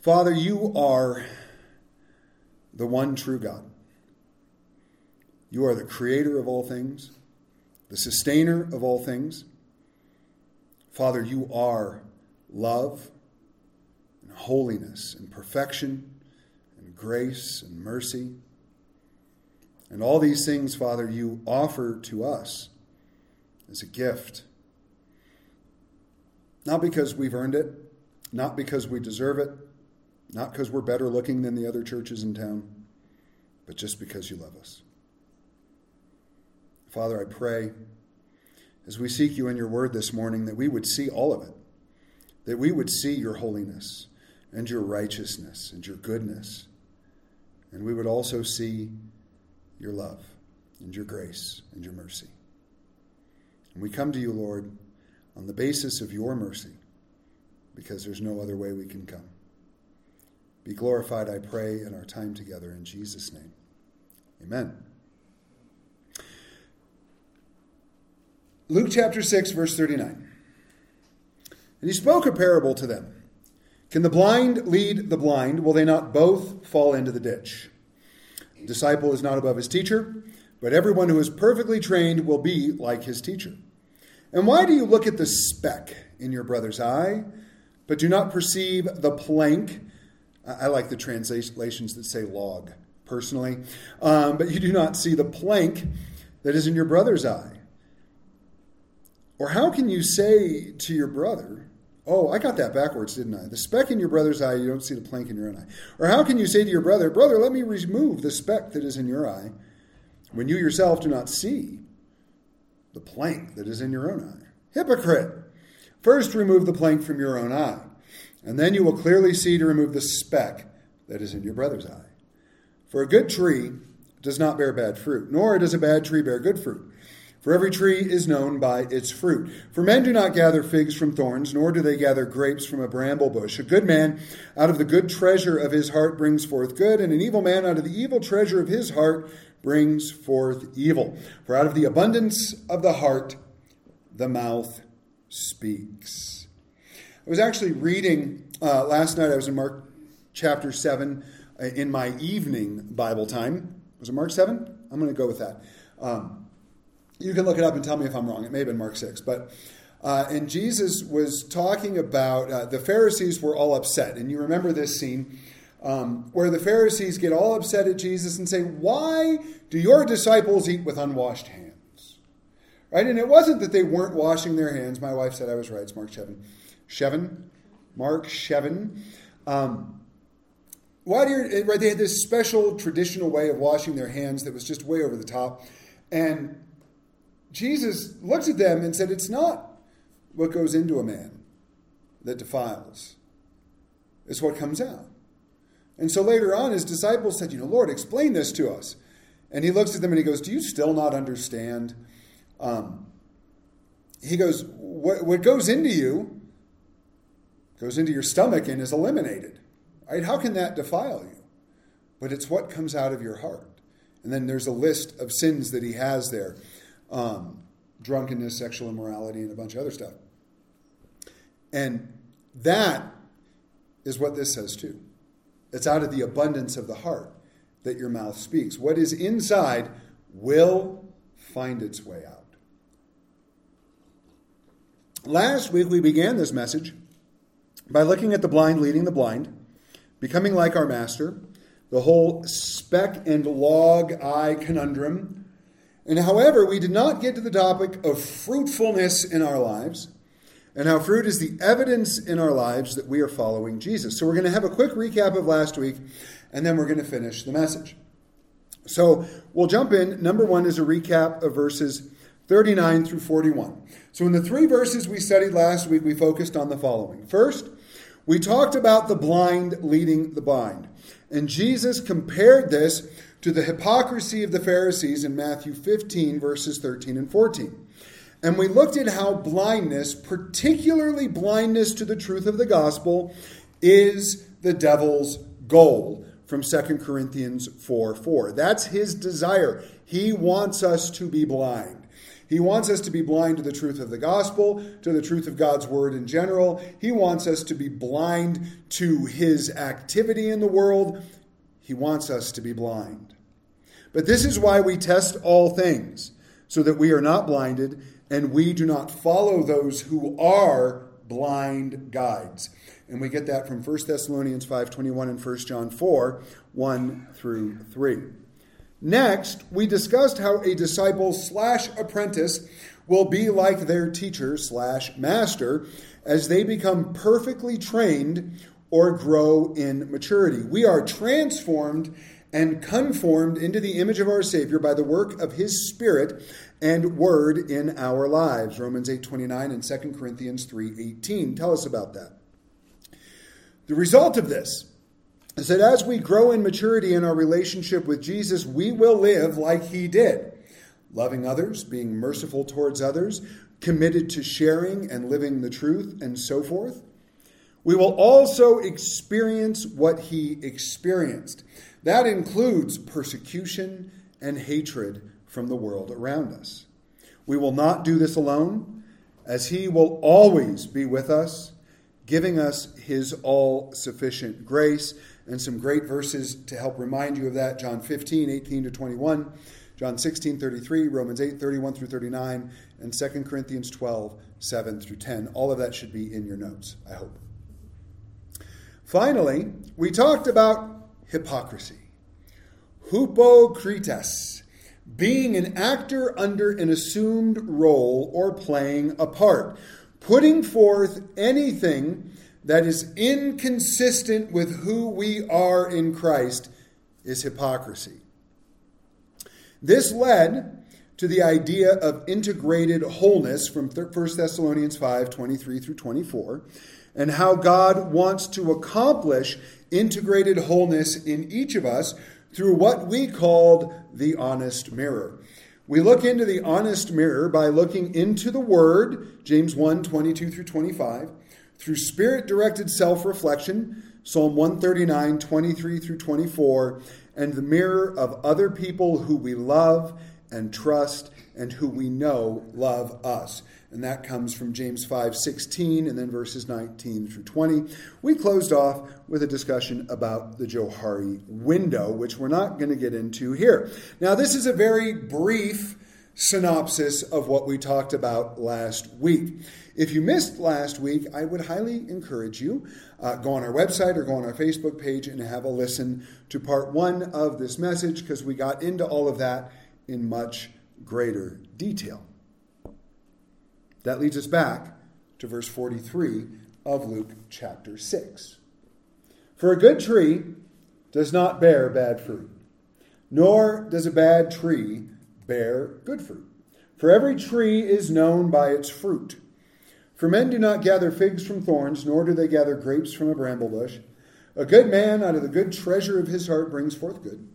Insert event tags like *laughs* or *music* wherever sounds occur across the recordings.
Father, you are the one true God. You are the creator of all things, the sustainer of all things. Father, you are love and holiness and perfection and grace and mercy. And all these things, Father, you offer to us as a gift. Not because we've earned it, not because we deserve it, not because we're better looking than the other churches in town, but just because you love us. Father, I pray as we seek you in your word this morning that we would see all of it, that we would see your holiness and your righteousness and your goodness, and we would also see your love and your grace and your mercy. And we come to you, Lord, on the basis of your mercy, because there's no other way we can come. Be glorified, I pray, in our time together. In Jesus' name. Amen. Luke chapter 6, verse 39. And he spoke a parable to them. Can the blind lead the blind? Will they not both fall into the ditch? The disciple is not above his teacher, but everyone who is perfectly trained will be like his teacher. And why do you look at the speck in your brother's eye, but do not perceive the plank? I like the translations that say log, personally. Um, but you do not see the plank that is in your brother's eye. Or how can you say to your brother, Oh, I got that backwards, didn't I? The speck in your brother's eye, you don't see the plank in your own eye. Or how can you say to your brother, Brother, let me remove the speck that is in your eye, when you yourself do not see the plank that is in your own eye? Hypocrite! First remove the plank from your own eye, and then you will clearly see to remove the speck that is in your brother's eye. For a good tree does not bear bad fruit, nor does a bad tree bear good fruit. For every tree is known by its fruit. For men do not gather figs from thorns, nor do they gather grapes from a bramble bush. A good man out of the good treasure of his heart brings forth good, and an evil man out of the evil treasure of his heart brings forth evil. For out of the abundance of the heart, the mouth speaks. Was actually reading uh, last night, I was in Mark chapter 7 uh, in my evening Bible time. Was it Mark 7? I'm going to go with that. Um, you can look it up and tell me if I'm wrong. It may have been Mark 6. But, uh, and Jesus was talking about uh, the Pharisees were all upset. And you remember this scene um, where the Pharisees get all upset at Jesus and say, Why do your disciples eat with unwashed hands? Right? And it wasn't that they weren't washing their hands. My wife said I was right. It's Mark Shevin. Shevin? Mark Shevin. Um, why do you, right? They had this special traditional way of washing their hands that was just way over the top. And Jesus looked at them and said, It's not what goes into a man that defiles, it's what comes out. And so later on, his disciples said, You know, Lord, explain this to us. And he looks at them and he goes, Do you still not understand? Um, he goes, what, what goes into you goes into your stomach and is eliminated. Right? How can that defile you? But it's what comes out of your heart. And then there's a list of sins that he has there um, drunkenness, sexual immorality, and a bunch of other stuff. And that is what this says too. It's out of the abundance of the heart that your mouth speaks. What is inside will find its way out. Last week, we began this message by looking at the blind leading the blind, becoming like our master, the whole speck and log eye conundrum and however, we did not get to the topic of fruitfulness in our lives and how fruit is the evidence in our lives that we are following Jesus. So we're going to have a quick recap of last week and then we're going to finish the message. So we'll jump in. Number one is a recap of verses 39 through 41. So in the three verses we studied last week, we focused on the following. First, we talked about the blind leading the blind. And Jesus compared this to the hypocrisy of the Pharisees in Matthew 15, verses 13 and 14. And we looked at how blindness, particularly blindness to the truth of the gospel, is the devil's goal from 2 Corinthians 4 4. That's his desire. He wants us to be blind. He wants us to be blind to the truth of the gospel, to the truth of God's word in general. He wants us to be blind to his activity in the world. He wants us to be blind. But this is why we test all things, so that we are not blinded and we do not follow those who are blind guides. And we get that from 1 Thessalonians 5:21 and 1 John 4, 1 through 3. Next, we discussed how a disciple slash apprentice will be like their teacher slash master as they become perfectly trained or grow in maturity. We are transformed and conformed into the image of our Savior by the work of His Spirit and Word in our lives. Romans 8:29 and 2 Corinthians 3:18 tell us about that. The result of this is that as we grow in maturity in our relationship with Jesus, we will live like He did, loving others, being merciful towards others, committed to sharing and living the truth, and so forth. We will also experience what He experienced. That includes persecution and hatred from the world around us. We will not do this alone, as He will always be with us, giving us His all sufficient grace. And some great verses to help remind you of that John 15, 18 to 21, John 16, 33, Romans 8, 31 through 39, and 2 Corinthians 12, 7 through 10. All of that should be in your notes, I hope. Finally, we talked about hypocrisy. Hypocrites, being an actor under an assumed role or playing a part, putting forth anything that is inconsistent with who we are in Christ is hypocrisy. This led to the idea of integrated wholeness from 1 Thessalonians 5 23 through 24, and how God wants to accomplish integrated wholeness in each of us through what we called the honest mirror. We look into the honest mirror by looking into the Word, James 1 22 through 25, through spirit directed self reflection, Psalm 139 23 through 24, and the mirror of other people who we love and trust and who we know love us and that comes from James 5:16 and then verses 19 through 20. We closed off with a discussion about the Johari window, which we're not going to get into here. Now, this is a very brief synopsis of what we talked about last week. If you missed last week, I would highly encourage you uh, go on our website or go on our Facebook page and have a listen to part one of this message because we got into all of that in much greater detail. That leads us back to verse 43 of Luke chapter 6. For a good tree does not bear bad fruit, nor does a bad tree bear good fruit. For every tree is known by its fruit. For men do not gather figs from thorns, nor do they gather grapes from a bramble bush. A good man out of the good treasure of his heart brings forth good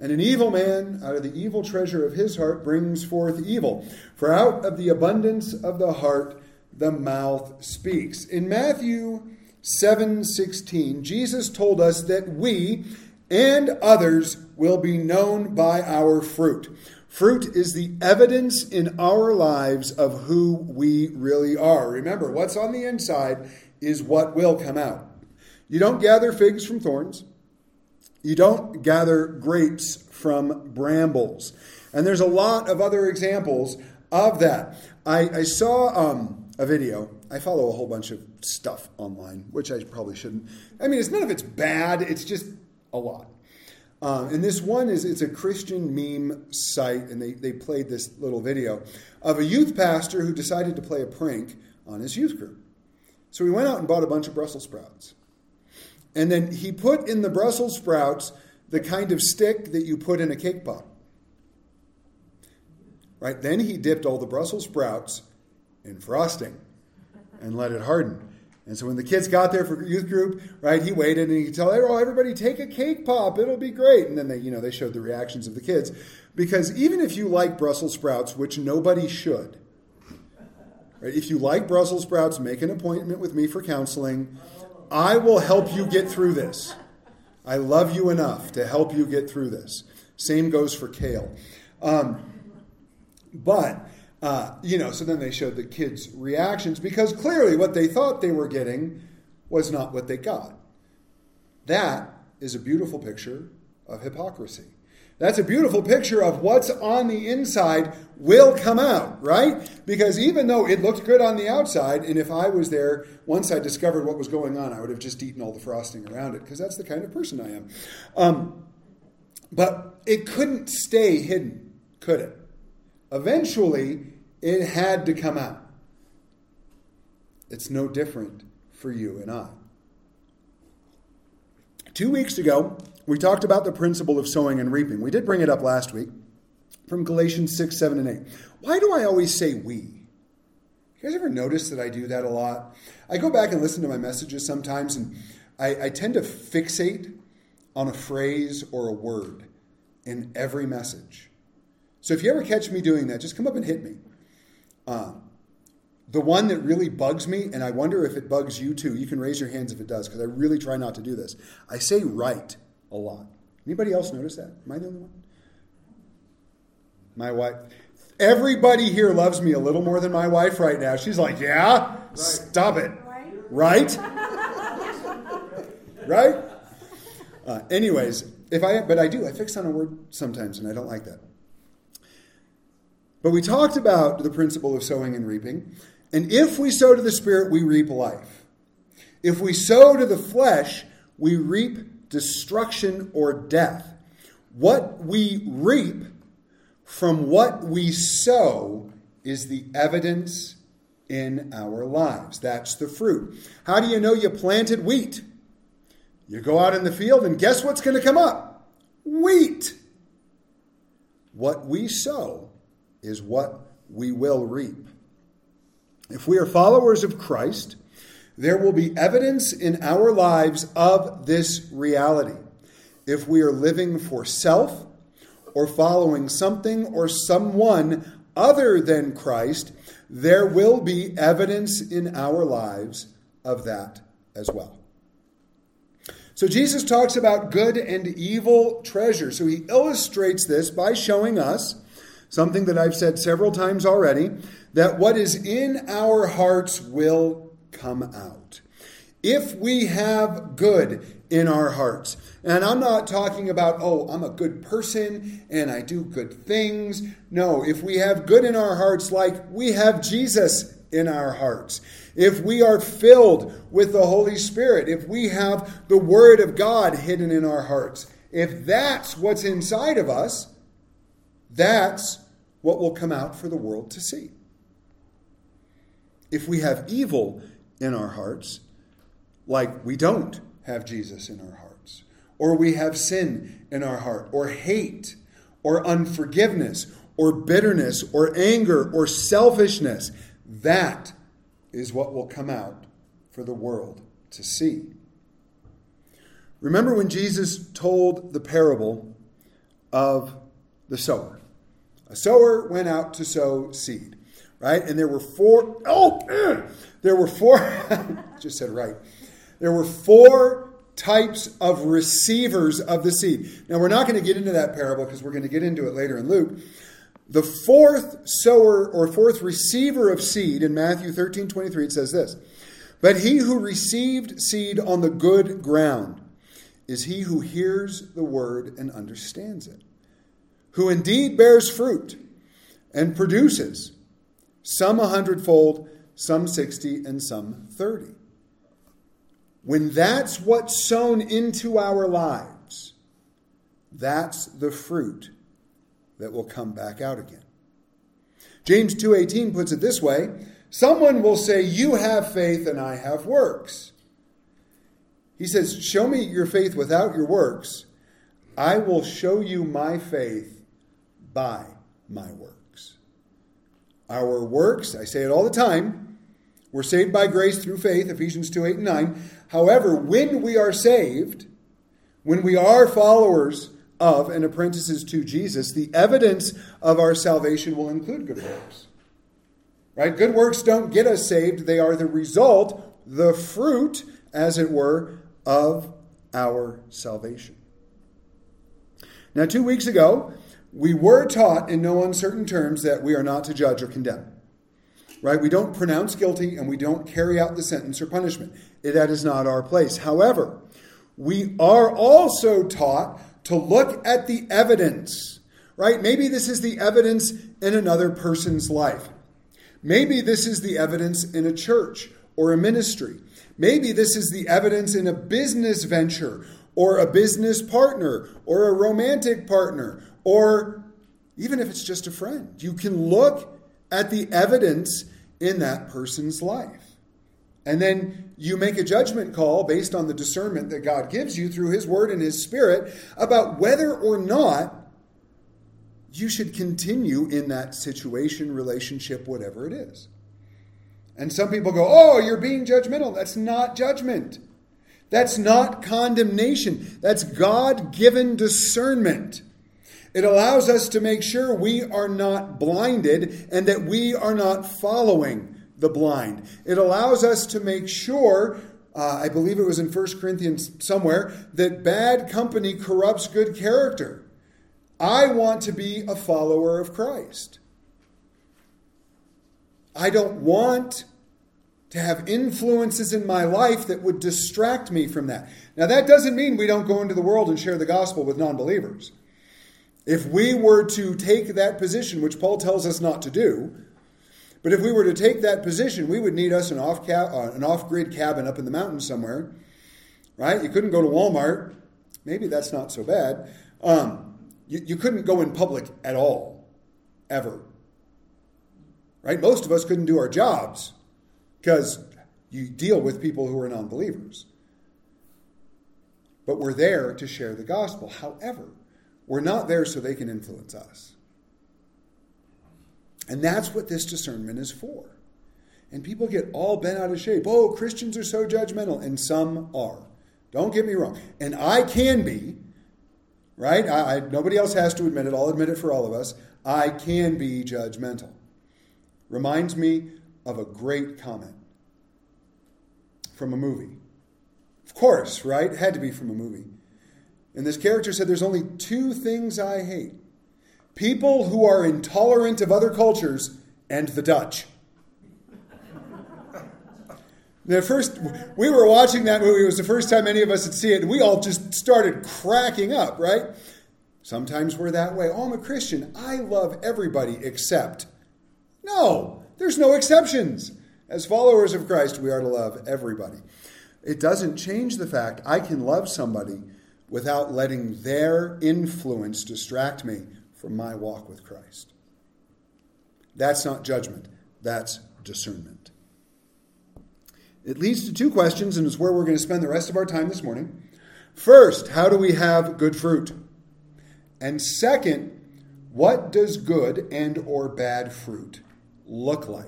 and an evil man out of the evil treasure of his heart brings forth evil. For out of the abundance of the heart the mouth speaks. In Matthew 7:16, Jesus told us that we and others will be known by our fruit. Fruit is the evidence in our lives of who we really are. Remember, what's on the inside is what will come out. You don't gather figs from thorns. You don't gather grapes from brambles. And there's a lot of other examples of that. I, I saw um, a video. I follow a whole bunch of stuff online, which I probably shouldn't. I mean, it's none of it's bad. It's just a lot. Um, and this one is it's a Christian meme site, and they, they played this little video of a youth pastor who decided to play a prank on his youth group. So he went out and bought a bunch of Brussels sprouts. And then he put in the Brussels sprouts the kind of stick that you put in a cake pop. Right? Then he dipped all the Brussels sprouts in frosting and let it harden. And so when the kids got there for youth group, right, he waited and he could tell, oh, everybody take a cake pop, it'll be great. And then they, you know, they showed the reactions of the kids. Because even if you like Brussels sprouts, which nobody should, right, if you like Brussels sprouts, make an appointment with me for counseling. I will help you get through this. I love you enough to help you get through this. Same goes for kale. Um, but Uh, you know, so then they showed the kids' reactions because clearly what they thought they were getting was not what they got. That is a beautiful picture of hypocrisy. That's a beautiful picture of what's on the inside will come out, right? Because even though it looked good on the outside, and if I was there, once I discovered what was going on, I would have just eaten all the frosting around it, because that's the kind of person I am. Um, but it couldn't stay hidden, could it? Eventually, it had to come out. It's no different for you and I. Two weeks ago, we talked about the principle of sowing and reaping. We did bring it up last week from Galatians 6, 7, and 8. Why do I always say we? You guys ever notice that I do that a lot? I go back and listen to my messages sometimes, and I, I tend to fixate on a phrase or a word in every message. So if you ever catch me doing that, just come up and hit me. Uh, the one that really bugs me, and I wonder if it bugs you too, you can raise your hands if it does, because I really try not to do this. I say right a lot. Anybody else notice that? Am I the only one? My wife. Everybody here loves me a little more than my wife right now. She's like, yeah? Right. Stop it. Right? right? *laughs* Uh, anyways, if I but I do, I fix on a word sometimes, and I don't like that. But we talked about the principle of sowing and reaping. And if we sow to the Spirit, we reap life. If we sow to the flesh, we reap destruction or death. What we reap from what we sow is the evidence in our lives. That's the fruit. How do you know you planted wheat? You go out in the field, and guess what's going to come up? Wheat. What we sow is what we will reap. If we are followers of Christ, there will be evidence in our lives of this reality. If we are living for self or following something or someone other than Christ, there will be evidence in our lives of that as well. So Jesus talks about good and evil treasure. So he illustrates this by showing us something that I've said several times already that what is in our hearts will come out. If we have good in our hearts, and I'm not talking about, oh, I'm a good person and I do good things. No, if we have good in our hearts, like we have Jesus in our hearts, if we are filled with the Holy Spirit, if we have the Word of God hidden in our hearts, if that's what's inside of us, that's what will come out for the world to see. If we have evil in our hearts, like we don't have Jesus in our hearts, or we have sin in our heart, or hate, or unforgiveness, or bitterness, or anger, or selfishness, that is what will come out for the world to see. Remember when Jesus told the parable of the sower? A sower went out to sow seed, right? And there were four, oh, *clears throat* there were four, *laughs* just said right. There were four types of receivers of the seed. Now, we're not going to get into that parable because we're going to get into it later in Luke. The fourth sower or fourth receiver of seed in Matthew 13 23, it says this But he who received seed on the good ground is he who hears the word and understands it who indeed bears fruit and produces some a hundredfold, some sixty, and some thirty. When that's what's sown into our lives, that's the fruit that will come back out again. James 2:18 puts it this way, someone will say you have faith and I have works. He says, "Show me your faith without your works. I will show you my faith by my works. Our works, I say it all the time, we're saved by grace through faith, Ephesians 2 8 and 9. However, when we are saved, when we are followers of and apprentices to Jesus, the evidence of our salvation will include good works. Right? Good works don't get us saved, they are the result, the fruit, as it were, of our salvation. Now, two weeks ago, we were taught in no uncertain terms that we are not to judge or condemn. Right? We don't pronounce guilty and we don't carry out the sentence or punishment. That is not our place. However, we are also taught to look at the evidence. Right? Maybe this is the evidence in another person's life. Maybe this is the evidence in a church or a ministry. Maybe this is the evidence in a business venture or a business partner or a romantic partner or even if it's just a friend. You can look at the evidence in that person's life. And then you make a judgment call based on the discernment that God gives you through His Word and His Spirit about whether or not you should continue in that situation, relationship, whatever it is. And some people go, Oh, you're being judgmental. That's not judgment. That's not condemnation. That's God given discernment. It allows us to make sure we are not blinded and that we are not following the blind. It allows us to make sure, uh, I believe it was in 1 Corinthians somewhere, that bad company corrupts good character. I want to be a follower of Christ. I don't want to have influences in my life that would distract me from that. Now, that doesn't mean we don't go into the world and share the gospel with non believers. If we were to take that position, which Paul tells us not to do, but if we were to take that position, we would need us an off uh, an off grid cabin up in the mountains somewhere, right? You couldn't go to Walmart. Maybe that's not so bad. Um, you, you couldn't go in public at all, ever. Right? Most of us couldn't do our jobs because you deal with people who are non believers. But we're there to share the gospel. However, we're not there so they can influence us. And that's what this discernment is for. And people get all bent out of shape. Oh, Christians are so judgmental, and some are. Don't get me wrong. And I can be, right? I, I, nobody else has to admit it. I'll admit it for all of us. I can be judgmental. Reminds me of a great comment from a movie. Of course, right? Had to be from a movie. And this character said, There's only two things I hate people who are intolerant of other cultures and the Dutch. *laughs* The first, we were watching that movie. It was the first time any of us had seen it, and we all just started cracking up, right? Sometimes we're that way. Oh, I'm a Christian. I love everybody except. No, there's no exceptions. As followers of Christ, we are to love everybody. It doesn't change the fact I can love somebody without letting their influence distract me from my walk with Christ. That's not judgment, that's discernment. It leads to two questions, and is where we're going to spend the rest of our time this morning. First, how do we have good fruit? And second, what does good and or bad fruit look like?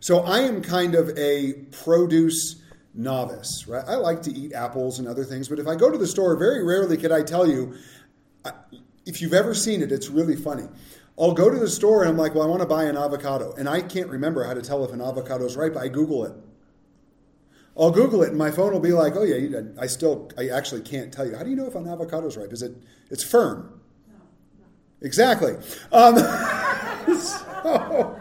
So I am kind of a produce novice, right? I like to eat apples and other things, but if I go to the store, very rarely could I tell you. If you've ever seen it, it's really funny. I'll go to the store and I'm like, well, I want to buy an avocado. And I can't remember how to tell if an avocado is ripe. I Google it. I'll Google it and my phone will be like, oh, yeah, I still, I actually can't tell you. How do you know if an avocado is ripe? Is it, it's firm? No, no. Exactly. Um, *laughs* so,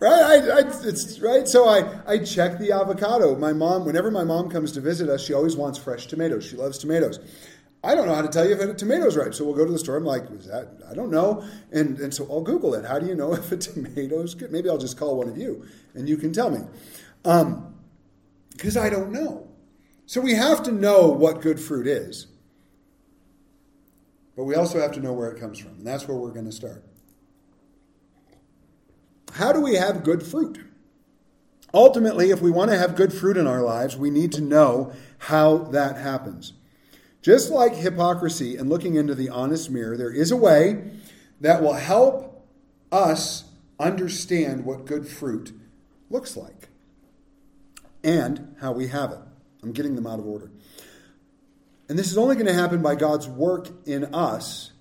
right? I, I, it's right. So I, I check the avocado. My mom, whenever my mom comes to visit us, she always wants fresh tomatoes. She loves tomatoes. I don't know how to tell you if a tomato's ripe. So we'll go to the store. I'm like, is that? I don't know. And and so I'll Google it. How do you know *laughs* if a tomato's good? Maybe I'll just call one of you, and you can tell me, because um, I don't know. So we have to know what good fruit is, but we also have to know where it comes from, and that's where we're going to start. How do we have good fruit? Ultimately, if we want to have good fruit in our lives, we need to know how that happens. Just like hypocrisy and looking into the honest mirror, there is a way that will help us understand what good fruit looks like and how we have it. I'm getting them out of order. And this is only going to happen by God's work in us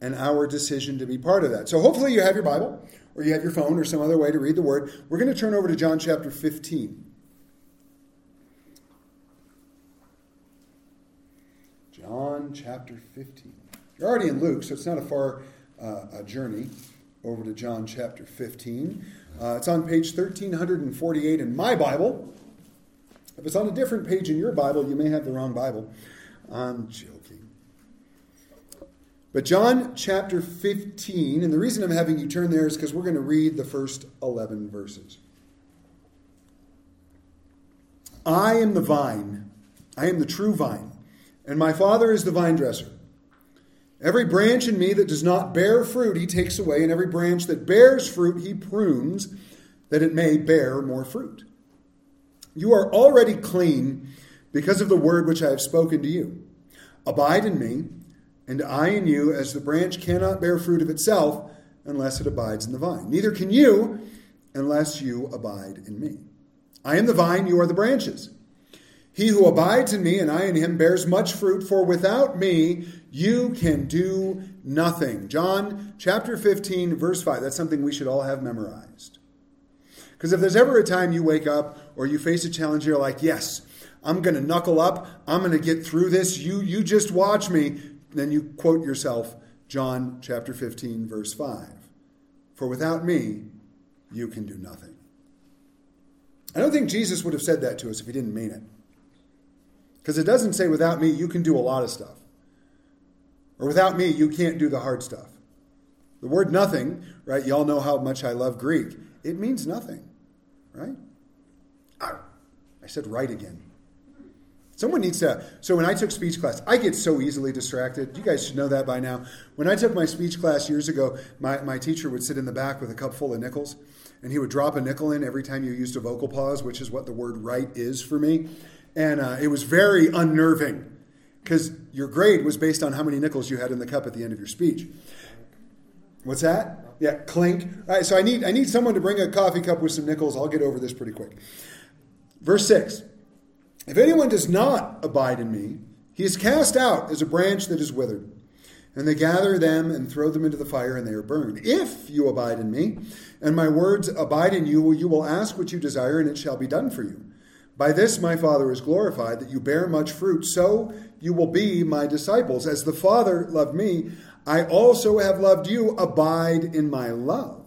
and our decision to be part of that. So hopefully you have your Bible or you have your phone or some other way to read the word. We're going to turn over to John chapter 15. John chapter 15. You're already in Luke, so it's not a far uh, a journey over to John chapter 15. Uh, it's on page 1348 in my Bible. If it's on a different page in your Bible, you may have the wrong Bible. I'm joking. But John chapter 15, and the reason I'm having you turn there is because we're going to read the first 11 verses. I am the vine, I am the true vine, and my Father is the vine dresser. Every branch in me that does not bear fruit, he takes away, and every branch that bears fruit, he prunes, that it may bear more fruit. You are already clean because of the word which I have spoken to you. Abide in me, and I in you, as the branch cannot bear fruit of itself unless it abides in the vine. Neither can you unless you abide in me. I am the vine, you are the branches. He who abides in me and I in him bears much fruit, for without me you can do nothing. John chapter 15, verse 5. That's something we should all have memorized. Because if there's ever a time you wake up or you face a challenge, you're like, yes, I'm going to knuckle up. I'm going to get through this. You, you just watch me. Then you quote yourself John chapter 15, verse 5. For without me, you can do nothing. I don't think Jesus would have said that to us if he didn't mean it. Because it doesn't say, without me, you can do a lot of stuff. Or without me, you can't do the hard stuff. The word nothing, right? Y'all know how much I love Greek. It means nothing, right? I said right again. Someone needs to. So when I took speech class, I get so easily distracted. You guys should know that by now. When I took my speech class years ago, my, my teacher would sit in the back with a cup full of nickels, and he would drop a nickel in every time you used a vocal pause, which is what the word right is for me. And uh, it was very unnerving because your grade was based on how many nickels you had in the cup at the end of your speech. What's that? Yeah, clink. All right, so I need I need someone to bring a coffee cup with some nickels. I'll get over this pretty quick. Verse 6. If anyone does not abide in me, he is cast out as a branch that is withered. And they gather them and throw them into the fire, and they are burned. If you abide in me, and my words abide in you, you will ask what you desire, and it shall be done for you. By this my Father is glorified, that you bear much fruit, so you will be my disciples. As the Father loved me, I also have loved you. Abide in my love.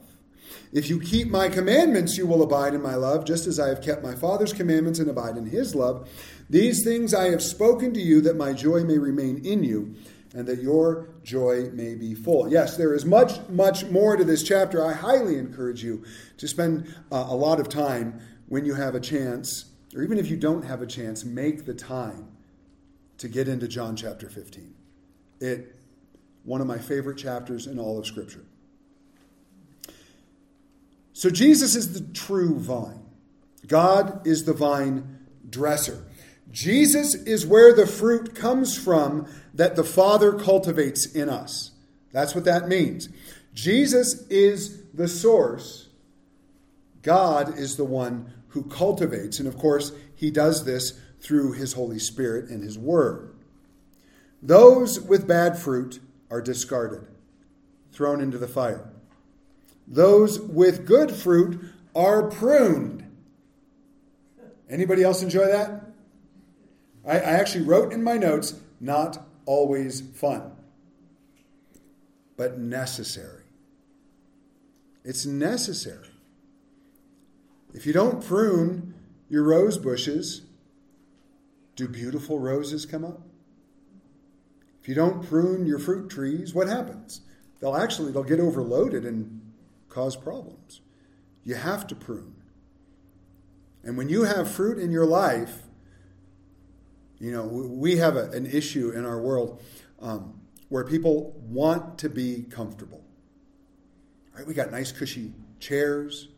If you keep my commandments, you will abide in my love, just as I have kept my Father's commandments and abide in his love. These things I have spoken to you, that my joy may remain in you, and that your joy may be full. Yes, there is much, much more to this chapter. I highly encourage you to spend uh, a lot of time when you have a chance or even if you don't have a chance, make the time to get into John chapter 15. It one of my favorite chapters in all of scripture. So Jesus is the true vine. God is the vine dresser. Jesus is where the fruit comes from that the Father cultivates in us. That's what that means. Jesus is the source. God is the one who cultivates. And of course, he does this through his Holy Spirit and his Word. Those with bad fruit are discarded, thrown into the fire. Those with good fruit are pruned. Anybody else enjoy that? I, I actually wrote in my notes, not always fun, but necessary. It's necessary. If you don't prune your rose bushes, do beautiful roses come up? If you don't prune your fruit trees, what happens? They'll actually they'll get overloaded and cause problems. You have to prune. And when you have fruit in your life, you know, we have a, an issue in our world um, where people want to be comfortable. Right? We got nice, cushy chairs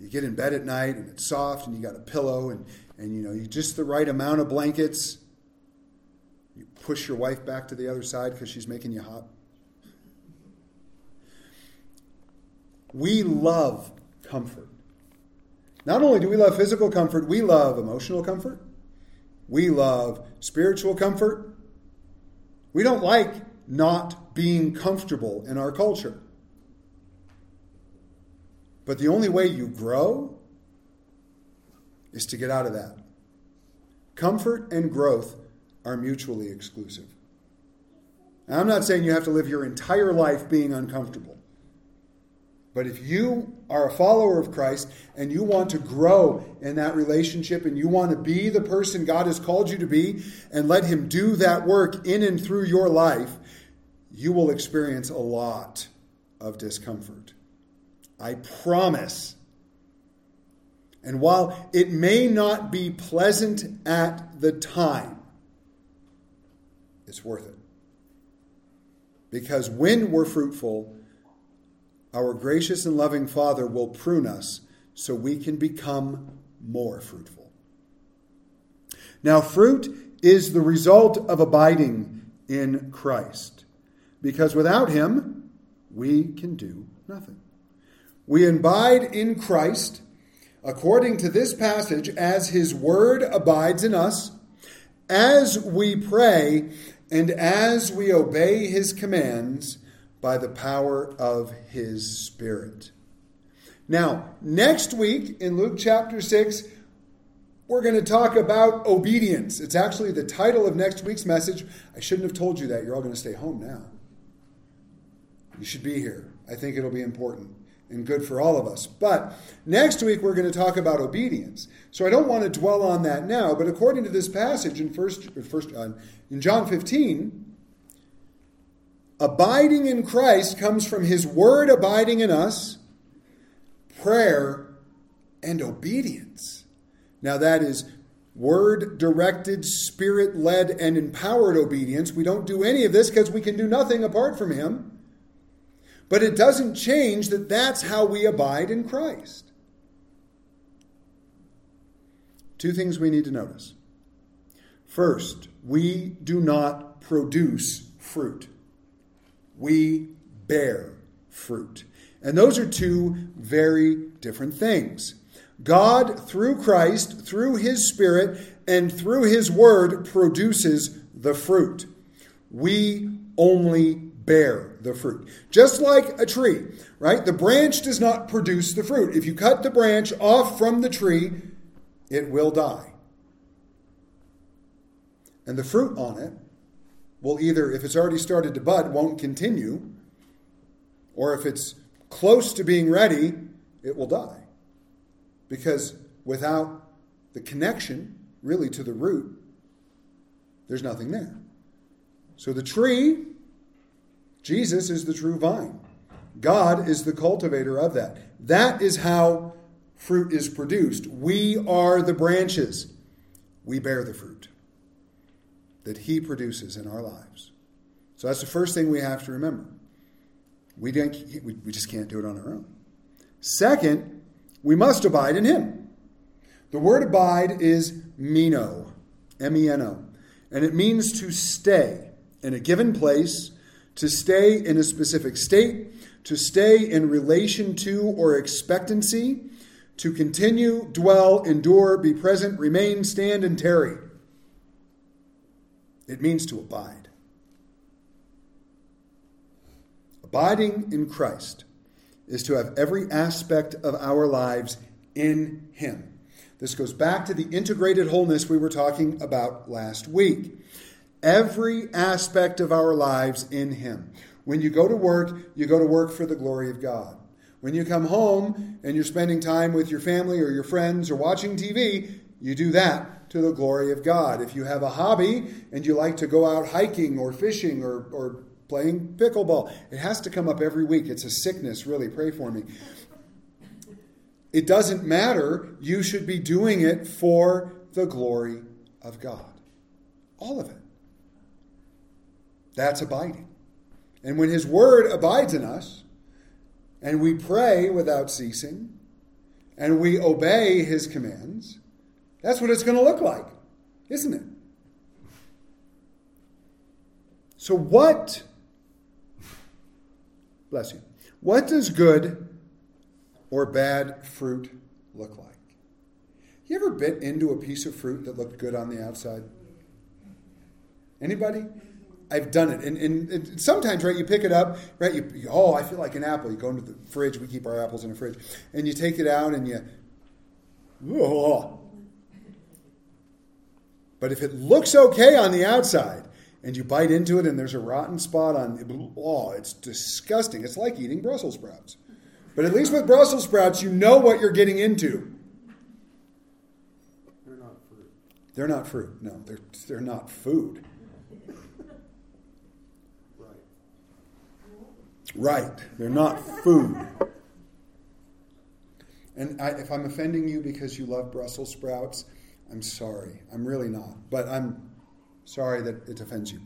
you get in bed at night and it's soft and you got a pillow and, and you know you just the right amount of blankets you push your wife back to the other side because she's making you hot we love comfort not only do we love physical comfort we love emotional comfort we love spiritual comfort we don't like not being comfortable in our culture but the only way you grow is to get out of that. Comfort and growth are mutually exclusive. I'm not saying you have to live your entire life being uncomfortable. But if you are a follower of Christ and you want to grow in that relationship and you want to be the person God has called you to be and let Him do that work in and through your life, you will experience a lot of discomfort. I promise. And while it may not be pleasant at the time, it's worth it. Because when we're fruitful, our gracious and loving Father will prune us so we can become more fruitful. Now, fruit is the result of abiding in Christ, because without Him, we can do nothing. We abide in Christ according to this passage as His Word abides in us, as we pray, and as we obey His commands by the power of his Spirit. Now, next week in Luke chapter 6, we're going to talk about obedience. It's actually the title of next week's message. I shouldn't have told you that. You're all going to stay home now. You should be here. I think it'll be important and good for all of us. But next week we're going to talk about obedience. So I don't want to dwell on that now, but according to this passage in first, first uh, in John 15, Abiding in Christ comes from His Word abiding in us, prayer, and obedience. Now, that is word directed, spirit led, and empowered obedience. We don't do any of this because we can do nothing apart from Him. But it doesn't change that that's how we abide in Christ. Two things we need to notice. First, we do not produce fruit we bear fruit. And those are two very different things. God, through Christ, through His Spirit, and through His Word, produces the fruit. We only bear the fruit. Just like a tree, right? The branch does not produce the fruit. If you cut the branch off from the tree, it will die. And the fruit on it will either, if it's already started to bud, won't continue, or if it's close to being ready, it will die. Because without the connection, really, to the root, there's nothing there. So the tree, Jesus is the true vine. God is the cultivator of that. That is how fruit is produced. We are the branches, we bear the fruit that He produces in our lives. So that's the first thing we have to remember. We, didn't, we just can't do it on our own. Second, we must abide in Him. The word abide is meno, M E N O, and it means to stay in a given place, to stay in a specific state, to stay in relation to or expectancy, to continue, dwell, endure, be present, remain, stand, and tarry. It means to abide. Abiding in Christ is to have every aspect of our lives in Him. This goes back to the integrated wholeness we were talking about last week. Every aspect of our lives in Him. When you go to work, you go to work for the glory of God. When you come home and you're spending time with your family or your friends or watching TV, you do that to the glory of God. If you have a hobby and you like to go out hiking or fishing or, or playing pickleball, it has to come up every week. It's a sickness, really. Pray for me. It doesn't matter. You should be doing it for the glory of God. All of it. That's abiding. And when His Word abides in us, and we pray without ceasing, and we obey His commands, that's what it's going to look like, isn't it? So, what, bless you, what does good or bad fruit look like? You ever bit into a piece of fruit that looked good on the outside? Anybody? I've done it. And, and, and, sometimes, right, you pick it up, right, you, you, oh, I feel like an apple. You go into the fridge, we keep our apples in the fridge, and you take it out and you, oh, but if it looks okay on the outside and you bite into it and there's a rotten spot on oh it's disgusting. It's like eating brussels sprouts. But at least with brussels sprouts you know what you're getting into. They're not fruit. they're not fruit. No they're, they're not food. Right. right. They're not food. And I, if i'm offending you because you love brussels sprouts i'm sorry i'm really not but i'm sorry that it offends you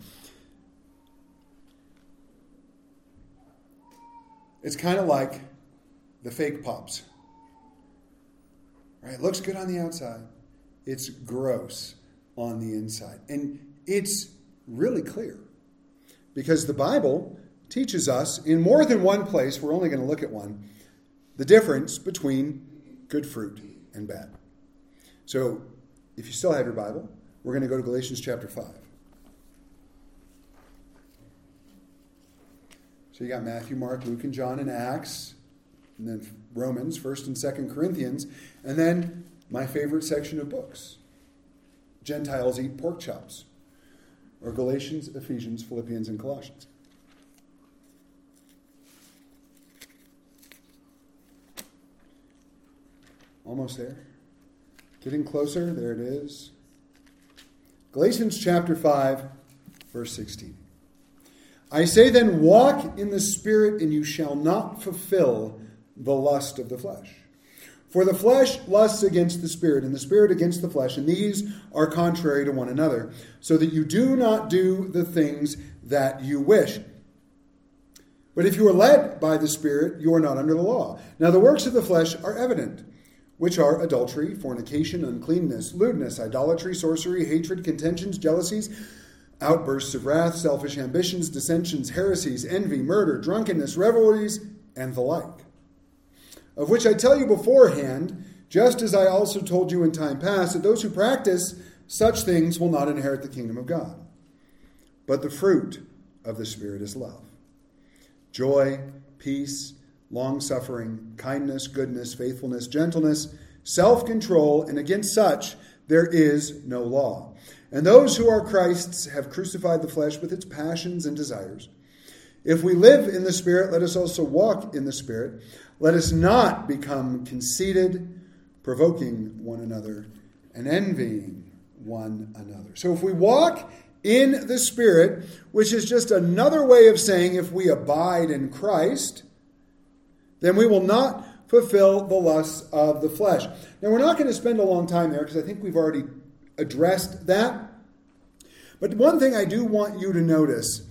It's kind of like the fake pops. Right? It looks good on the outside. It's gross on the inside. And it's really clear. Because the Bible teaches us in more than one place, we're only going to look at one, the difference between good fruit and bad. So, if you still have your Bible, we're going to go to Galatians chapter 5. So you got Matthew, Mark, Luke, and John, and Acts, and then Romans, First and Second Corinthians, and then my favorite section of books: Gentiles eat pork chops, or Galatians, Ephesians, Philippians, and Colossians. Almost there. Getting closer. There it is. Galatians chapter 5, verse 16. I say then, walk in the Spirit, and you shall not fulfill the lust of the flesh. For the flesh lusts against the Spirit, and the Spirit against the flesh, and these are contrary to one another, so that you do not do the things that you wish. But if you are led by the Spirit, you are not under the law. Now the works of the flesh are evident, which are adultery, fornication, uncleanness, lewdness, idolatry, sorcery, hatred, contentions, jealousies outbursts of wrath, selfish ambitions, dissensions, heresies, envy, murder, drunkenness, revelries, and the like. Of which I tell you beforehand, just as I also told you in time past, that those who practice such things will not inherit the kingdom of God. But the fruit of the Spirit is love, joy, peace, long suffering, kindness, goodness, faithfulness, gentleness, self control, and against such there is no law. And those who are Christ's have crucified the flesh with its passions and desires. If we live in the Spirit, let us also walk in the Spirit. Let us not become conceited, provoking one another, and envying one another. So if we walk in the Spirit, which is just another way of saying if we abide in Christ, then we will not fulfill the lusts of the flesh. Now, we're not going to spend a long time there because I think we've already addressed that. But one thing I do want you to notice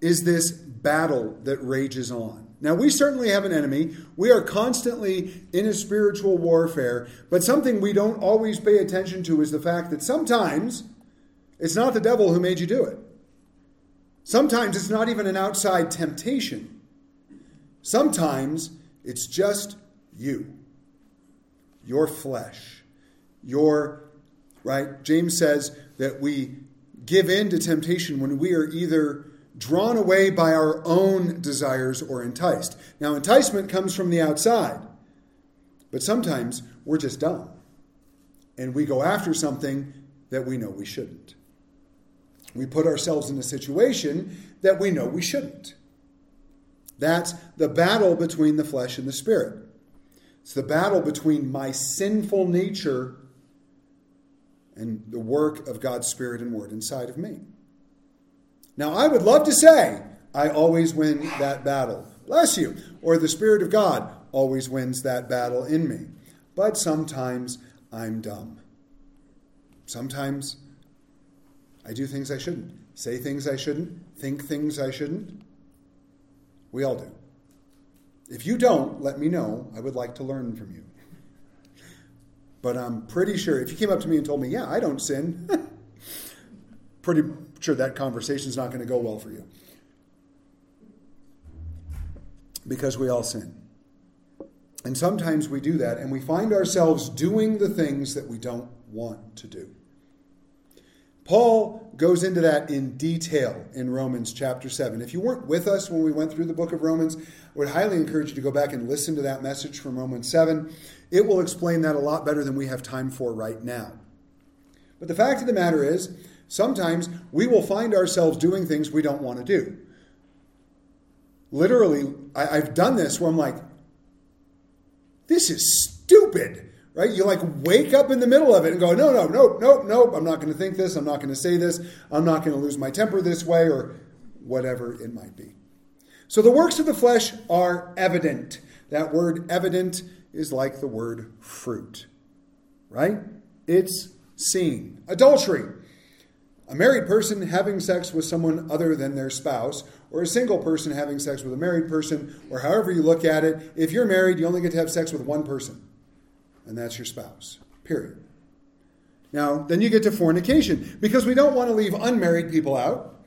is this battle that rages on. Now, we certainly have an enemy. We are constantly in a spiritual warfare, but something we don't always pay attention to is the fact that sometimes it's not the devil who made you do it. Sometimes it's not even an outside temptation. Sometimes it's just you, your flesh, your, right? James says that we give in to temptation when we are either drawn away by our own desires or enticed. Now, enticement comes from the outside, but sometimes we're just dumb and we go after something that we know we shouldn't. We put ourselves in a situation that we know we shouldn't. That's the battle between the flesh and the spirit. It's the battle between my sinful nature and the work of God's Spirit and Word inside of me. Now, I would love to say I always win that battle. Bless you. Or the Spirit of God always wins that battle in me. But sometimes I'm dumb. Sometimes I do things I shouldn't, say things I shouldn't, think things I shouldn't. We all do. If you don't, let me know. I would like to learn from you. But I'm pretty sure if you came up to me and told me, yeah, I don't sin, *laughs* pretty sure that conversation's not going to go well for you. Because we all sin. And sometimes we do that and we find ourselves doing the things that we don't want to do. Paul goes into that in detail in Romans chapter 7. If you weren't with us when we went through the book of Romans, I would highly encourage you to go back and listen to that message from Romans 7. It will explain that a lot better than we have time for right now. But the fact of the matter is sometimes we will find ourselves doing things we don't want to do. Literally, I, have done this where I'm like, this is stupid, right? You like wake up in the middle of it and go, no, no, no, no, no, I'm not going to think this. I'm not going to say this. I'm not going to lose my temper this way or whatever it might be. So the works of the flesh are evident. That word evident is like the word fruit, right? It's seen. Adultery. A married person having sex with someone other than their spouse, or a single person having sex with a married person, or however you look at it, if you're married, you only get to have sex with one person, and that's your spouse. Period. Now, then you get to fornication, because we don't want to leave unmarried people out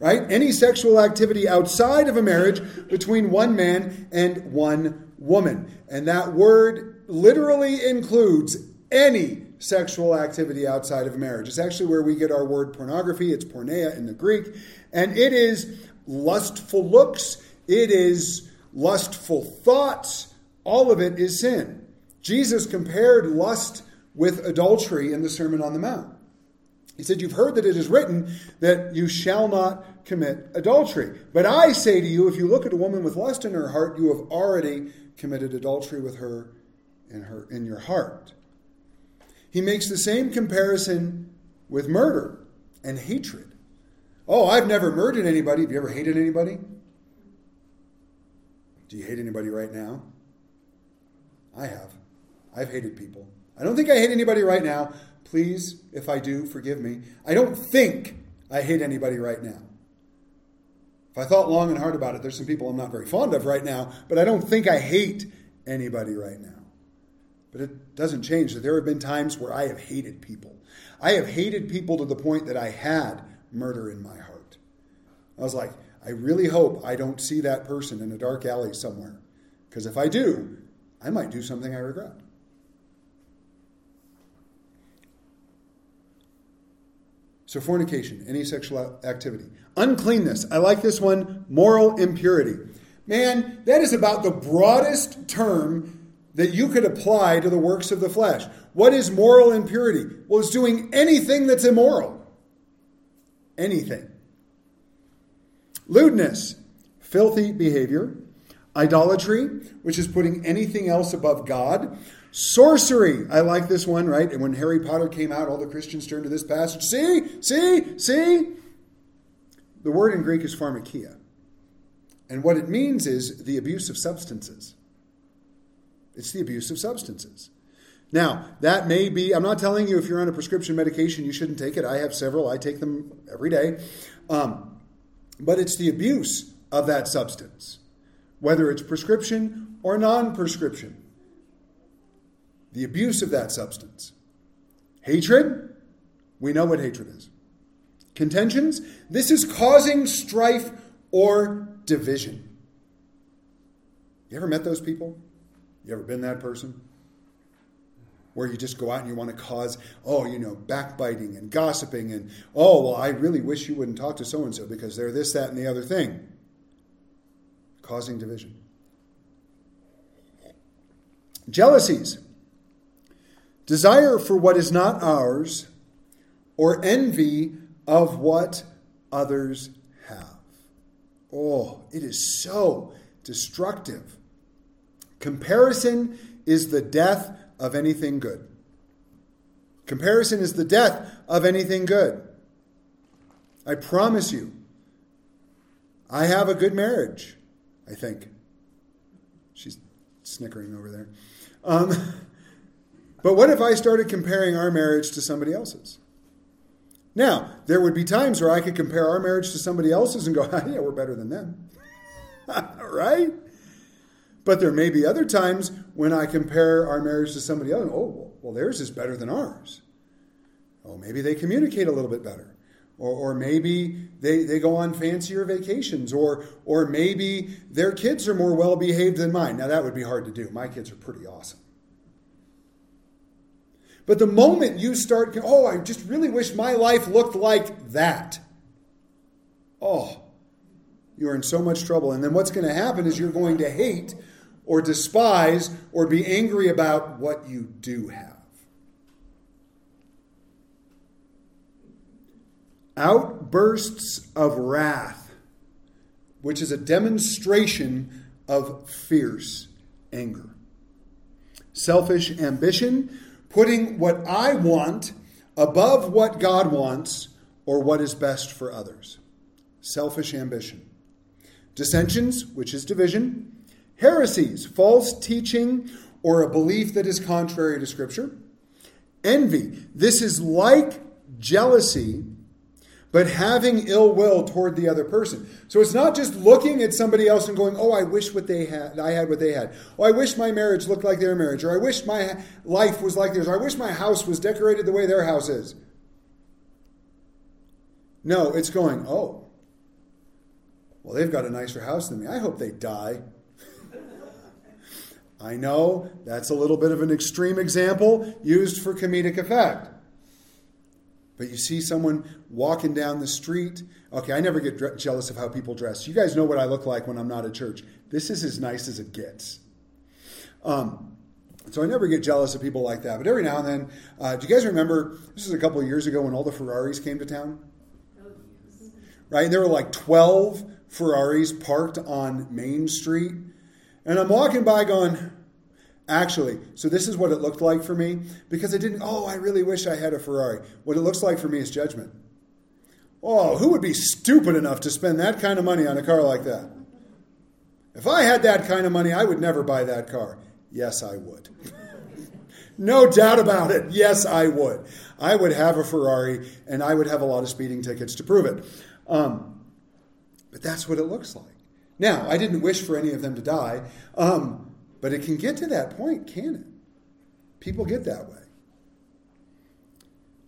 right? Any sexual activity outside of a marriage between one man and one woman. And that word literally includes any sexual activity outside of marriage. It's actually where we get our word pornography. It's porneia in the Greek. And it is lustful looks, it is lustful thoughts. All of it is sin. Jesus compared lust with adultery in the Sermon on the Mount. He said, You've heard that it is written that you shall not commit adultery. But I say to you, if you look at a woman with lust in her heart, you have already committed adultery with her in, her, in your heart. He makes the same comparison with murder and hatred. Oh, I've never murdered anybody. Have you ever hated anybody? Do you hate anybody right now? I have. I've hated people. I don't think I hate anybody right now. Please, if I do, forgive me. I don't think I hate anybody right now. If I thought long and hard about it, there's some people I'm not very fond of right now, but I don't think I hate anybody right now. But it doesn't change that there have been times where I have hated people. I have hated people to the point that I had murder in my heart. I was like, I really hope I don't see that person in a dark alley somewhere. Because if I do, I might do something I regret. So, fornication, any sexual activity. Uncleanness, I like this one, moral impurity. Man, that is about the broadest term that you could apply to the works of the flesh. What is moral impurity? Well, it's doing anything that's immoral. Anything. Lewdness, filthy behavior. Idolatry, which is putting anything else above God. Sorcery, I like this one, right? And when Harry Potter came out, all the Christians turned to this passage. See, see, see? The word in Greek is pharmakia. And what it means is the abuse of substances. It's the abuse of substances. Now, that may be, I'm not telling you if you're on a prescription medication, you shouldn't take it. I have several, I take them every day. Um, but it's the abuse of that substance, whether it's prescription or non prescription. The abuse of that substance. Hatred, we know what hatred is. Contentions, this is causing strife or division. You ever met those people? You ever been that person? Where you just go out and you want to cause, oh, you know, backbiting and gossiping and, oh, well, I really wish you wouldn't talk to so and so because they're this, that, and the other thing. Causing division. Jealousies. Desire for what is not ours or envy of what others have. Oh, it is so destructive. Comparison is the death of anything good. Comparison is the death of anything good. I promise you, I have a good marriage, I think. She's snickering over there. Um, *laughs* but what if I started comparing our marriage to somebody else's? Now, there would be times where I could compare our marriage to somebody else's and go, *laughs* yeah, we're better than them. *laughs* right? But there may be other times when I compare our marriage to somebody else. Oh, well, theirs is better than ours. Oh, maybe they communicate a little bit better. Or, or maybe they, they go on fancier vacations. Or, or maybe their kids are more well behaved than mine. Now, that would be hard to do. My kids are pretty awesome. But the moment you start, oh, I just really wish my life looked like that. Oh, you're in so much trouble. And then what's going to happen is you're going to hate or despise or be angry about what you do have. outbursts of wrath, which is a demonstration of fierce anger. Selfish ambition, putting what I want above what God wants or what is best for others. Selfish ambition. Dissensions, which is division. Heresies, false teaching or a belief that is contrary to Scripture. Envy, this is like jealousy but having ill will toward the other person. So it's not just looking at somebody else and going, "Oh, I wish what they had, I had what they had. Oh, I wish my marriage looked like their marriage, or I wish my life was like theirs, or I wish my house was decorated the way their house is." No, it's going, "Oh, well, they've got a nicer house than me. I hope they die." *laughs* I know that's a little bit of an extreme example used for comedic effect. But you see someone walking down the street. Okay, I never get jealous of how people dress. You guys know what I look like when I'm not at church. This is as nice as it gets. Um, so I never get jealous of people like that. But every now and then, uh, do you guys remember? This is a couple years ago when all the Ferraris came to town. Right? There were like 12 Ferraris parked on Main Street. And I'm walking by going, Actually, so this is what it looked like for me because I didn't, oh, I really wish I had a Ferrari. What it looks like for me is judgment. Oh, who would be stupid enough to spend that kind of money on a car like that? If I had that kind of money, I would never buy that car. Yes, I would. *laughs* no doubt about it. Yes, I would. I would have a Ferrari and I would have a lot of speeding tickets to prove it. Um, but that's what it looks like. Now, I didn't wish for any of them to die. Um, but it can get to that point, can it? People get that way.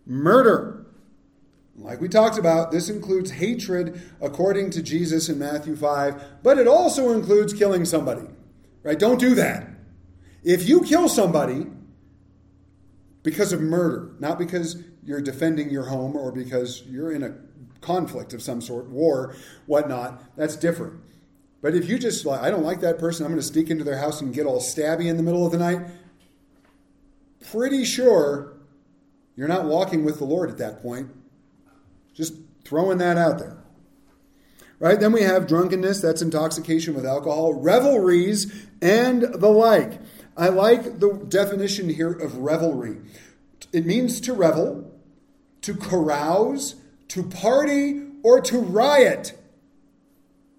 Murder. Like we talked about, this includes hatred according to Jesus in Matthew 5, but it also includes killing somebody. Right? Don't do that. If you kill somebody because of murder, not because you're defending your home or because you're in a conflict of some sort, war, whatnot, that's different. But if you just like, I don't like that person, I'm going to sneak into their house and get all stabby in the middle of the night, pretty sure you're not walking with the Lord at that point. Just throwing that out there. Right? Then we have drunkenness, that's intoxication with alcohol, revelries, and the like. I like the definition here of revelry. It means to revel, to carouse, to party, or to riot.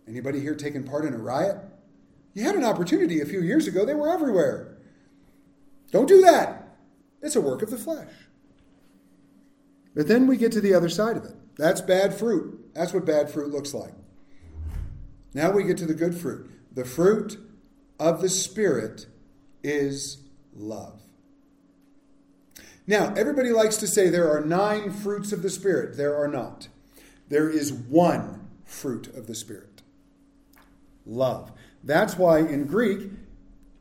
Anybody here taking part in a riot? You had an opportunity a few years ago, they were everywhere. Don't do that. It's a work of the flesh. But then we get to the other side of it. That's bad fruit. That's what bad fruit looks like. Now we get to the good fruit. The fruit of the Spirit is love. Now, everybody likes to say there are nine fruits of the Spirit. There are not. There is one fruit of the Spirit love. That's why in Greek,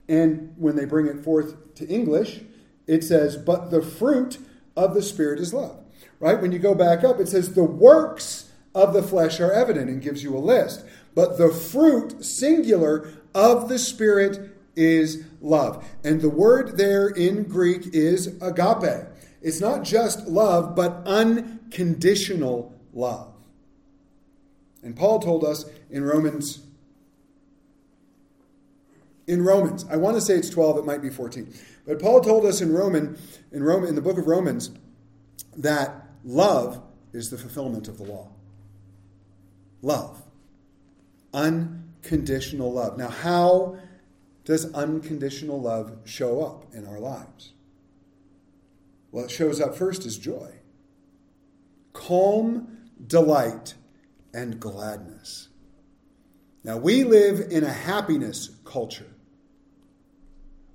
and when they bring it forth to English, it says, but the fruit of the Spirit is love. Right? When you go back up, it says, the works of the flesh are evident and gives you a list. But the fruit, singular, of the Spirit is love. And the word there in Greek is agape. It's not just love, but unconditional love. And Paul told us in Romans in Romans. I want to say it's 12, it might be 14. But Paul told us in Roman, in Roman, in the book of Romans, that love is the fulfillment of the law. Love. Unconditional love. Now, how does unconditional love show up in our lives? Well, it shows up first as joy, calm delight, and gladness. Now, we live in a happiness culture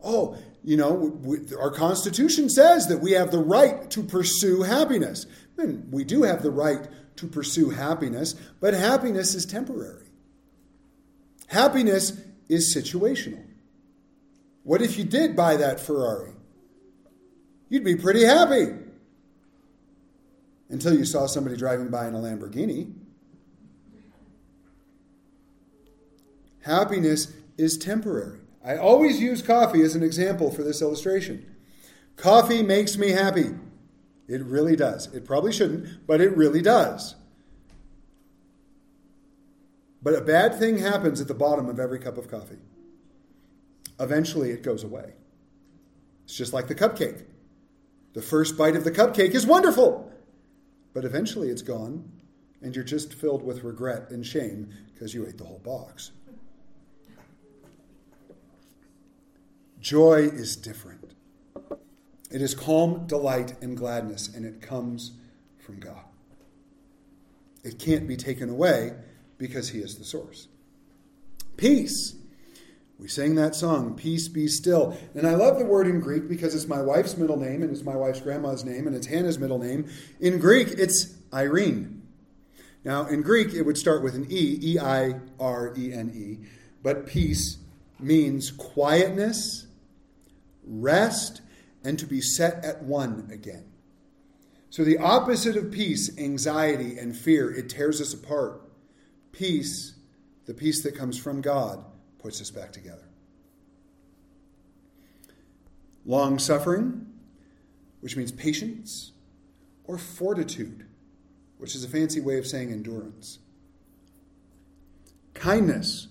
oh, you know, we, our Constitution says that we have the right to pursue happiness. And we do have the right to pursue happiness, but happiness is temporary. Happiness is situational. What if you did buy that Ferrari? You'd be pretty happy until you saw somebody driving by in a Lamborghini. Happiness is temporary. I always use coffee as an example for this illustration. Coffee makes me happy. It really does. It probably shouldn't, but it really does. But a bad thing happens at the bottom of every cup of coffee. Eventually, it goes away. It's just like the cupcake. The first bite of the cupcake is wonderful, but eventually it's gone, and you're just filled with regret and shame because you ate the whole box. Joy is different. It is calm delight and gladness, and it comes from God. It can't be taken away because He is the source. Peace. We sang that song, Peace Be Still. And I love the word in Greek because it's my wife's middle name and it's my wife's grandma's name and it's Hannah's middle name. In Greek, it's Irene. Now, in Greek, it would start with an E, E I R E N E, but peace means quietness, rest, and to be set at one again. So, the opposite of peace, anxiety and fear, it tears us apart. Peace, the peace that comes from God, puts us back together. Long suffering, which means patience, or fortitude, which is a fancy way of saying endurance. Kindness,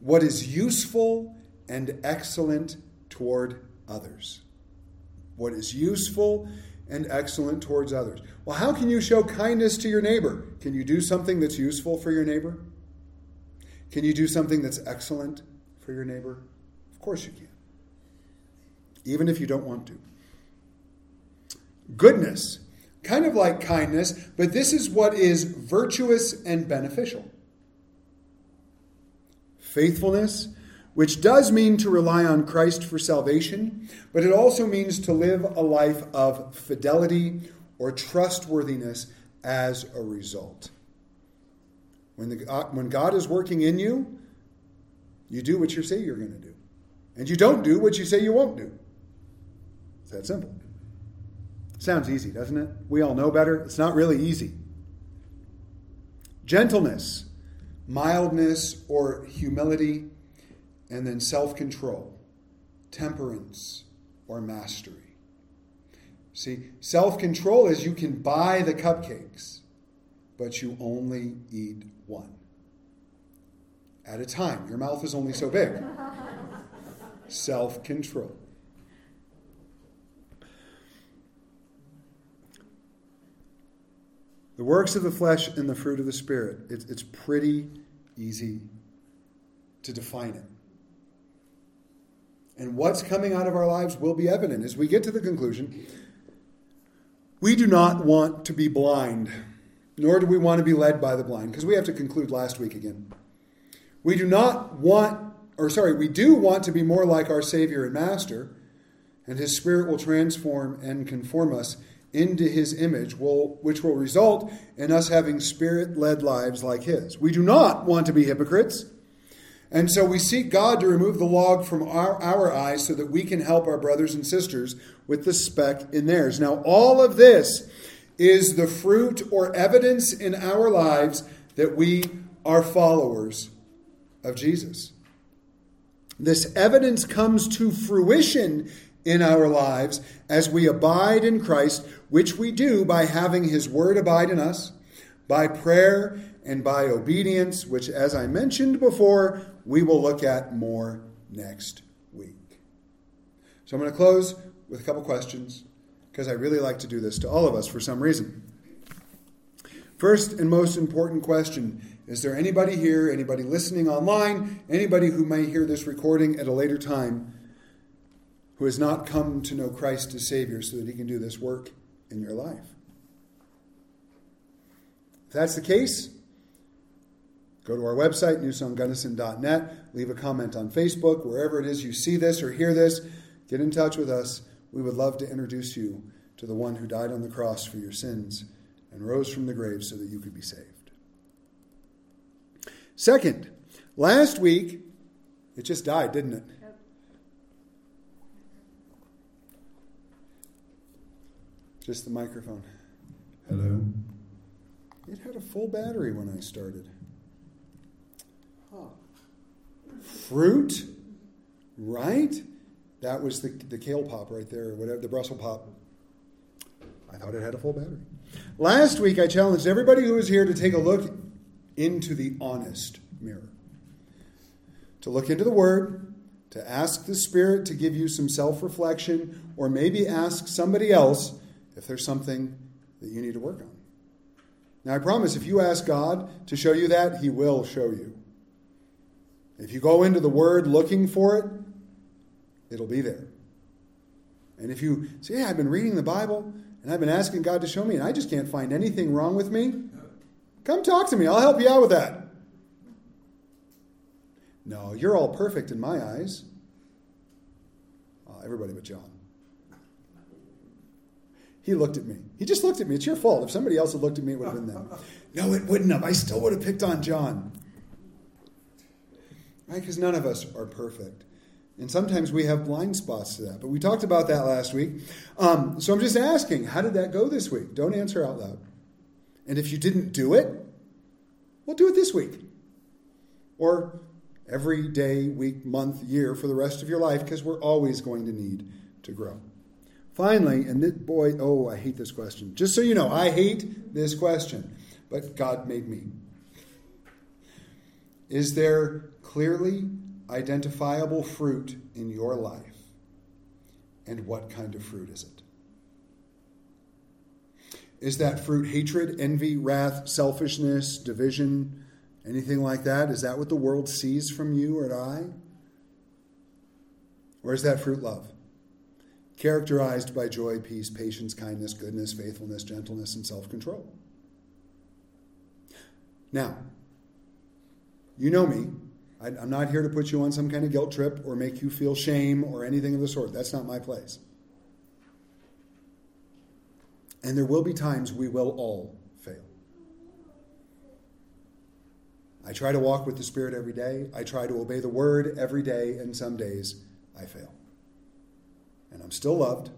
what is useful and excellent toward others. What is useful and excellent towards others. Well, how can you show kindness to your neighbor? Can you do something that's useful for your neighbor? Can you do something that's excellent for your neighbor? Of course you can, even if you don't want to. Goodness, kind of like kindness, but this is what is virtuous and beneficial. Faithfulness, which does mean to rely on Christ for salvation, but it also means to live a life of fidelity or trustworthiness as a result. When, the, uh, when God is working in you, you do what you say you're going to do. And you don't do what you say you won't do. It's that simple. Sounds easy, doesn't it? We all know better. It's not really easy. Gentleness, mildness or humility, and then self control, temperance or mastery. See, self control is you can buy the cupcakes, but you only eat one at a time. Your mouth is only so big. *laughs* Self control. The works of the flesh and the fruit of the Spirit. It's, it's pretty easy to define it. And what's coming out of our lives will be evident as we get to the conclusion. We do not want to be blind nor do we want to be led by the blind, because we have to conclude last week again. We do not want, or sorry, we do want to be more like our Savior and Master, and His Spirit will transform and conform us into His image, which will result in us having Spirit led lives like His. We do not want to be hypocrites. And so we seek God to remove the log from our, our eyes so that we can help our brothers and sisters with the speck in theirs. Now, all of this is the fruit or evidence in our lives that we are followers of Jesus. This evidence comes to fruition in our lives as we abide in Christ, which we do by having His Word abide in us, by prayer, and by obedience, which, as I mentioned before, we will look at more next week. So I'm going to close with a couple questions because I really like to do this to all of us for some reason. First and most important question Is there anybody here, anybody listening online, anybody who may hear this recording at a later time who has not come to know Christ as Savior so that He can do this work in your life? If that's the case, go to our website, newsonggunnison.net, leave a comment on Facebook, wherever it is you see this or hear this, get in touch with us we would love to introduce you to the one who died on the cross for your sins and rose from the grave so that you could be saved. Second, last week, it just died, didn't it? Just the microphone. Hello. It had a full battery when I started. Fruit, right? That was the, the kale pop right there, whatever, the Brussels pop. I thought it had a full battery. Last week, I challenged everybody who was here to take a look into the honest mirror. To look into the Word, to ask the Spirit to give you some self reflection, or maybe ask somebody else if there's something that you need to work on. Now, I promise if you ask God to show you that, He will show you. If you go into the Word looking for it, it'll be there. And if you say, Yeah, I've been reading the Bible and I've been asking God to show me, and I just can't find anything wrong with me, come talk to me. I'll help you out with that. No, you're all perfect in my eyes. Oh, everybody but John. He looked at me. He just looked at me. It's your fault. If somebody else had looked at me, it would have been them. No, it wouldn't have. I still would have picked on John. Right? Because none of us are perfect. And sometimes we have blind spots to that. But we talked about that last week. Um, so I'm just asking, how did that go this week? Don't answer out loud. And if you didn't do it, well, do it this week. Or every day, week, month, year for the rest of your life, because we're always going to need to grow. Finally, and this, boy, oh, I hate this question. Just so you know, I hate this question, but God made me. Is there clearly identifiable fruit in your life? And what kind of fruit is it? Is that fruit hatred, envy, wrath, selfishness, division, anything like that? Is that what the world sees from you or I? Or is that fruit love? Characterized by joy, peace, patience, kindness, goodness, faithfulness, gentleness, and self control. Now, you know me. I, am not here to put you on some kind of guilt trip or make you feel shame or anything of the sort. That's not my place. And there will be times we will all fail. I try to walk with the Spirit every day. I try to obey the Word every day, and some days I fail. And I'm still loved,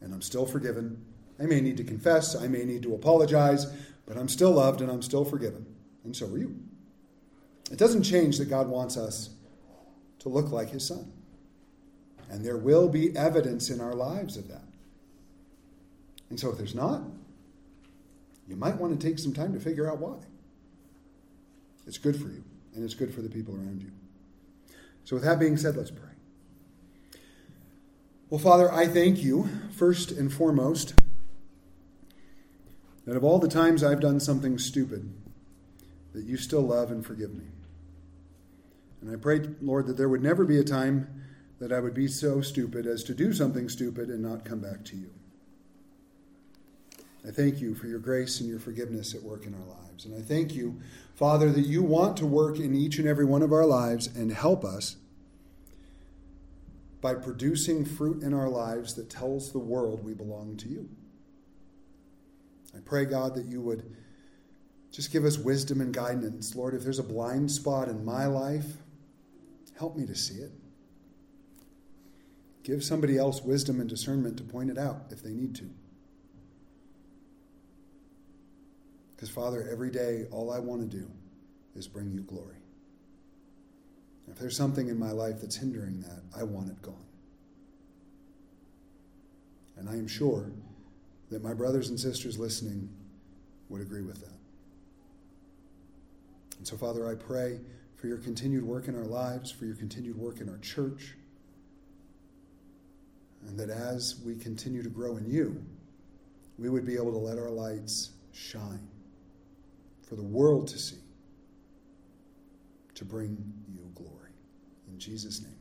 and I'm still forgiven. I may need to confess, I may need to apologize, but I'm still loved and I'm still forgiven. And so are you. It doesn't change that God wants us to look like His Son. And there will be evidence in our lives of that. And so if there's not, you might want to take some time to figure out why. It's good for you, and it's good for the people around you. So, with that being said, let's pray. Well, Father, I thank you, first and foremost, that of all the times I've done something stupid, that you still love and forgive me. And I pray, Lord, that there would never be a time that I would be so stupid as to do something stupid and not come back to you. I thank you for your grace and your forgiveness at work in our lives. And I thank you, Father, that you want to work in each and every one of our lives and help us by producing fruit in our lives that tells the world we belong to you. I pray, God, that you would just give us wisdom and guidance. Lord, if there's a blind spot in my life, help me to see it. Give somebody else wisdom and discernment to point it out if they need to. Because, Father, every day, all I want to do is bring you glory. If there's something in my life that's hindering that, I want it gone. And I am sure that my brothers and sisters listening would agree with that. And so, Father, I pray for your continued work in our lives, for your continued work in our church, and that as we continue to grow in you, we would be able to let our lights shine for the world to see, to bring you glory. In Jesus' name.